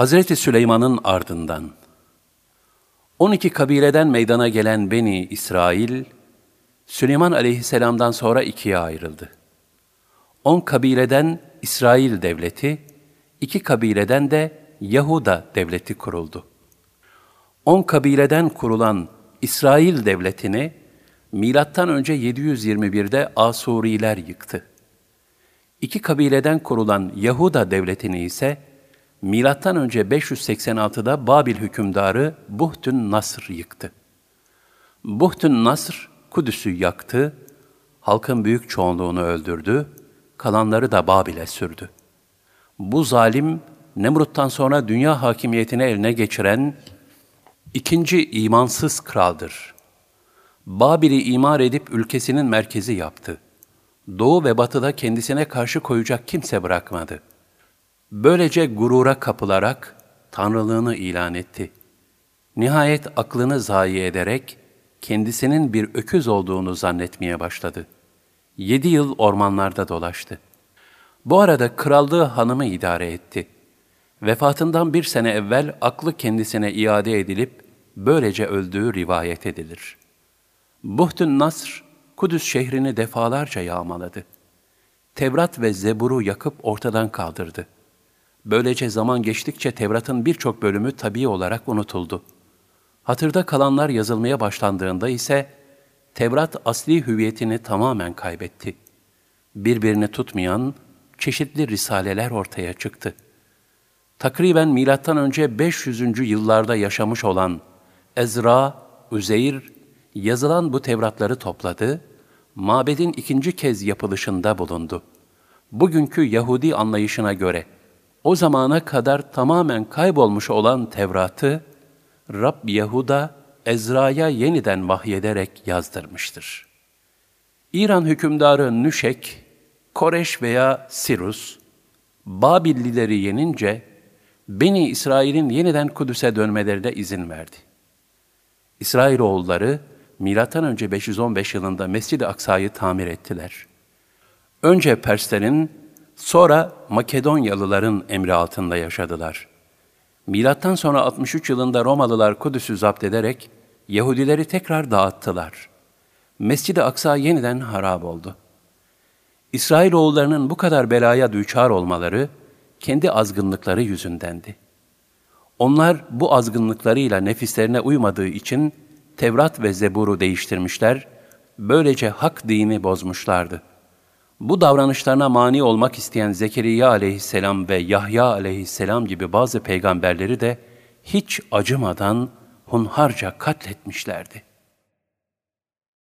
Hazreti Süleyman'ın ardından 12 kabileden meydana gelen Beni İsrail, Süleyman aleyhisselamdan sonra ikiye ayrıldı. 10 kabileden İsrail devleti, iki kabileden de Yahuda devleti kuruldu. 10 kabileden kurulan İsrail devletini milattan önce 721'de Asuriler yıktı. İki kabileden kurulan Yahuda devletini ise Milattan önce 586'da Babil hükümdarı Buhtün Nasr yıktı. Buhtün Nasr Kudüs'ü yaktı, halkın büyük çoğunluğunu öldürdü, kalanları da Babil'e sürdü. Bu zalim Nemrut'tan sonra dünya hakimiyetini eline geçiren ikinci imansız kraldır. Babil'i imar edip ülkesinin merkezi yaptı. Doğu ve batıda kendisine karşı koyacak kimse bırakmadı.'' Böylece gurura kapılarak tanrılığını ilan etti. Nihayet aklını zayi ederek kendisinin bir öküz olduğunu zannetmeye başladı. Yedi yıl ormanlarda dolaştı. Bu arada krallığı hanımı idare etti. Vefatından bir sene evvel aklı kendisine iade edilip böylece öldüğü rivayet edilir. Buhtun Nasr, Kudüs şehrini defalarca yağmaladı. Tevrat ve Zebur'u yakıp ortadan kaldırdı.'' Böylece zaman geçtikçe Tevrat'ın birçok bölümü tabii olarak unutuldu. Hatırda kalanlar yazılmaya başlandığında ise Tevrat asli hüviyetini tamamen kaybetti. Birbirini tutmayan çeşitli risaleler ortaya çıktı. Takriben milattan önce 500. yıllarda yaşamış olan Ezra, Üzeyr yazılan bu Tevratları topladı, mabedin ikinci kez yapılışında bulundu. Bugünkü Yahudi anlayışına göre o zamana kadar tamamen kaybolmuş olan Tevrat'ı Rab Yahuda Ezra'ya yeniden vahyederek yazdırmıştır. İran hükümdarı Nüşek, Koreş veya Sirus, Babillileri yenince Beni İsrail'in yeniden Kudüs'e dönmelerine izin verdi. İsrailoğulları M.Ö. 515 yılında Mescid-i Aksa'yı tamir ettiler. Önce Perslerin Sonra Makedonyalıların emri altında yaşadılar. Milattan sonra 63 yılında Romalılar Kudüs'ü zapt ederek Yahudileri tekrar dağıttılar. Mescid-i Aksa yeniden harap oldu. İsrailoğullarının bu kadar belaya düçar olmaları kendi azgınlıkları yüzündendi. Onlar bu azgınlıklarıyla nefislerine uymadığı için Tevrat ve Zebur'u değiştirmişler, böylece hak dini bozmuşlardı. Bu davranışlarına mani olmak isteyen Zekeriya aleyhisselam ve Yahya aleyhisselam gibi bazı peygamberleri de hiç acımadan hunharca katletmişlerdi.